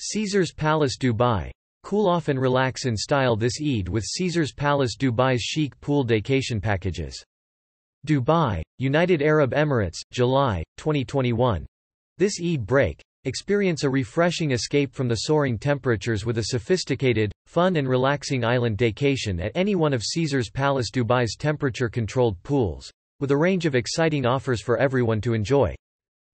Caesars Palace Dubai. Cool off and relax in style this Eid with Caesars Palace Dubai's chic pool vacation packages. Dubai, United Arab Emirates, July, 2021. This Eid break, experience a refreshing escape from the soaring temperatures with a sophisticated, fun and relaxing island vacation at any one of Caesars Palace Dubai's temperature-controlled pools, with a range of exciting offers for everyone to enjoy.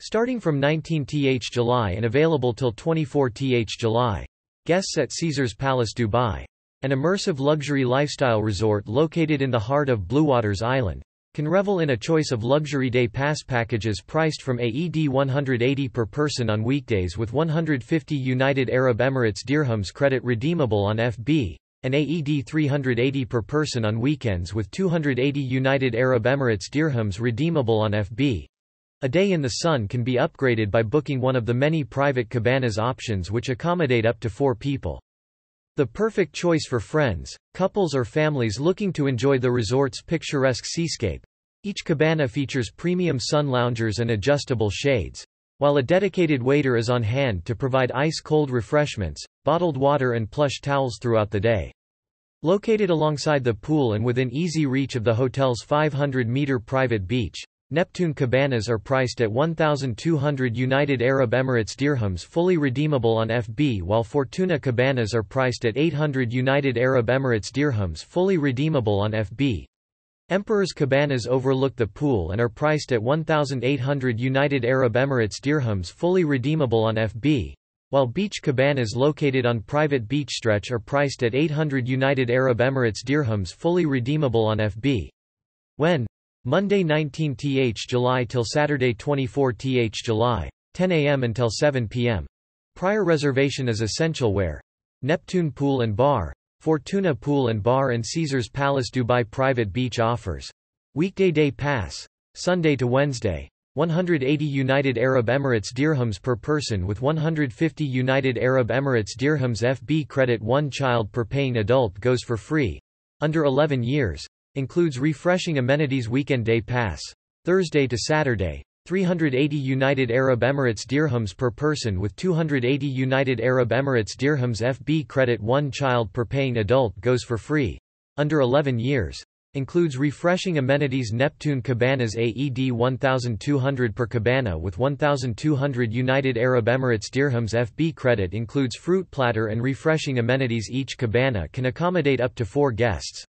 Starting from 19th July and available till 24th July. Guests at Caesars Palace Dubai. An immersive luxury lifestyle resort located in the heart of Bluewaters Island, can revel in a choice of luxury day pass packages priced from AED 180 per person on weekdays with 150 United Arab Emirates dirhams credit redeemable on FB, and AED 380 per person on weekends with 280 United Arab Emirates dirhams redeemable on FB. A day in the sun can be upgraded by booking one of the many private cabanas options which accommodate up to four people. The perfect choice for friends, couples or families looking to enjoy the resort's picturesque seascape. Each cabana features premium sun loungers and adjustable shades. While a dedicated waiter is on hand to provide ice-cold refreshments, bottled water and plush towels throughout the day. Located alongside the pool and within easy reach of the hotel's 500-meter private beach, Neptune cabanas are priced at 1,200 United Arab Emirates dirhams fully redeemable on FB while Fortuna cabanas are priced at 800 United Arab Emirates dirhams fully redeemable on FB. Emperor's cabanas overlook the pool and are priced at 1,800 United Arab Emirates dirhams fully redeemable on FB, while beach cabanas located on private beach stretch are priced at 800 United Arab Emirates dirhams fully redeemable on FB. When Monday 19th July till Saturday 24th July, 10 a.m. until 7 p.m. Prior reservation is essential where Neptune Pool and Bar, Fortuna Pool and Bar and Caesars Palace Dubai Private Beach offers. Weekday day pass. Sunday to Wednesday. 180 United Arab Emirates dirhams per person with 150 United Arab Emirates dirhams FB credit one child per paying adult goes for free. Under 11 years. Includes refreshing amenities weekend day pass. Thursday to Saturday. 380 United Arab Emirates dirhams per person with 280 United Arab Emirates dirhams FB credit one child per paying adult goes for free. Under 11 years. Includes refreshing amenities Neptune Cabanas AED 1200 per cabana with 1200 United Arab Emirates dirhams FB credit includes fruit platter and refreshing amenities each cabana can accommodate up to 4 guests.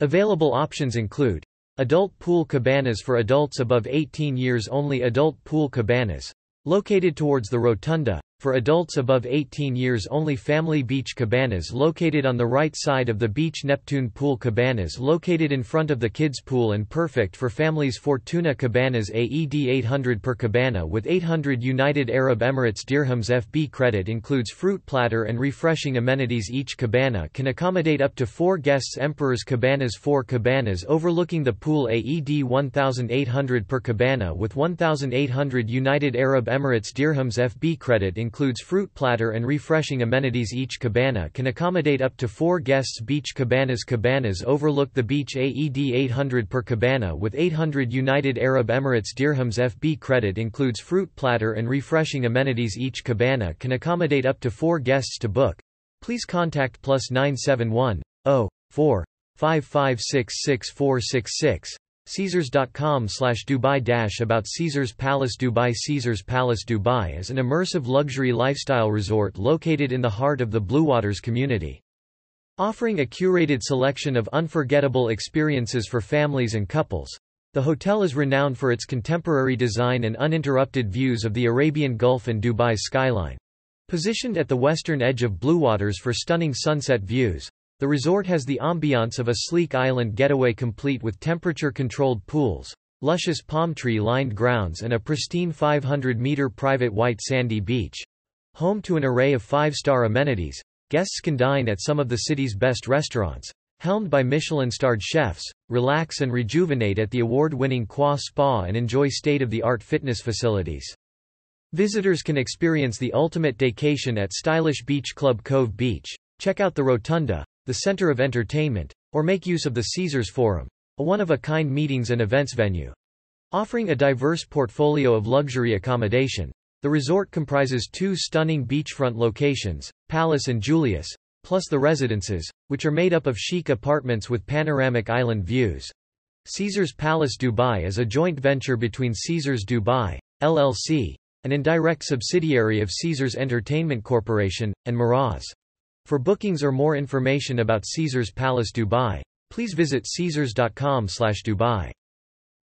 Available options include Adult pool cabanas for adults above 18 years only Adult pool cabanas, located towards the rotunda, for adults above 18 years only Family Beach Cabanas located on the right side of the beach Neptune Pool Cabanas located in front of the kids pool and perfect for families Fortuna Cabanas AED 800 per cabana with 800 United Arab Emirates dirhams FB credit includes fruit platter and refreshing amenities. Each cabana can accommodate up to 4 guests. Emperor's Cabanas 4 cabanas overlooking the pool AED 1800 per cabana with 1800 United Arab Emirates dirhams FB credit includes fruit platter and refreshing amenities. Each cabana can accommodate up to four guests. Beach Cabanas Cabanas overlook the beach. AED 800 per cabana with 800 United Arab Emirates dirhams. FB credit includes fruit platter and refreshing amenities. Each cabana can accommodate up to four guests. To book. Please contact plus 971 0 4 55666466 Caesars.com slash Dubai dash about Caesars Palace Dubai Caesars Palace Dubai is an immersive luxury lifestyle resort located in the heart of the Bluewaters community. Offering a curated selection of unforgettable experiences for families and couples. The hotel is renowned for its contemporary design and uninterrupted views of the Arabian Gulf and Dubai's skyline. Positioned at the western edge of Bluewaters for stunning sunset views, the resort has the ambiance of a sleek island getaway complete with temperature-controlled pools, luscious palm tree-lined grounds and a pristine 500-meter private white sandy beach. Home to an array of five-star amenities, guests can dine at some of the city's best restaurants. Helmed by Michelin-starred chefs, relax and rejuvenate at the award-winning Qua Spa and enjoy state-of-the-art fitness facilities. Visitors can experience the ultimate vacation at stylish beach club Cove Beach. Check out the Rotunda, the center of entertainment, or make use of the Caesars Forum, a one-of-a-kind meetings and events venue. Offering a diverse portfolio of luxury accommodation. The resort comprises two stunning beachfront locations, Palace and Julius, plus the residences, which are made up of chic apartments with panoramic island views. Caesars Palace Dubai is a joint venture between Caesars Dubai, LLC, an indirect subsidiary of Caesars Entertainment Corporation, and Meraas. For bookings or more information about Caesars Palace Dubai, please visit caesars.com/dubai.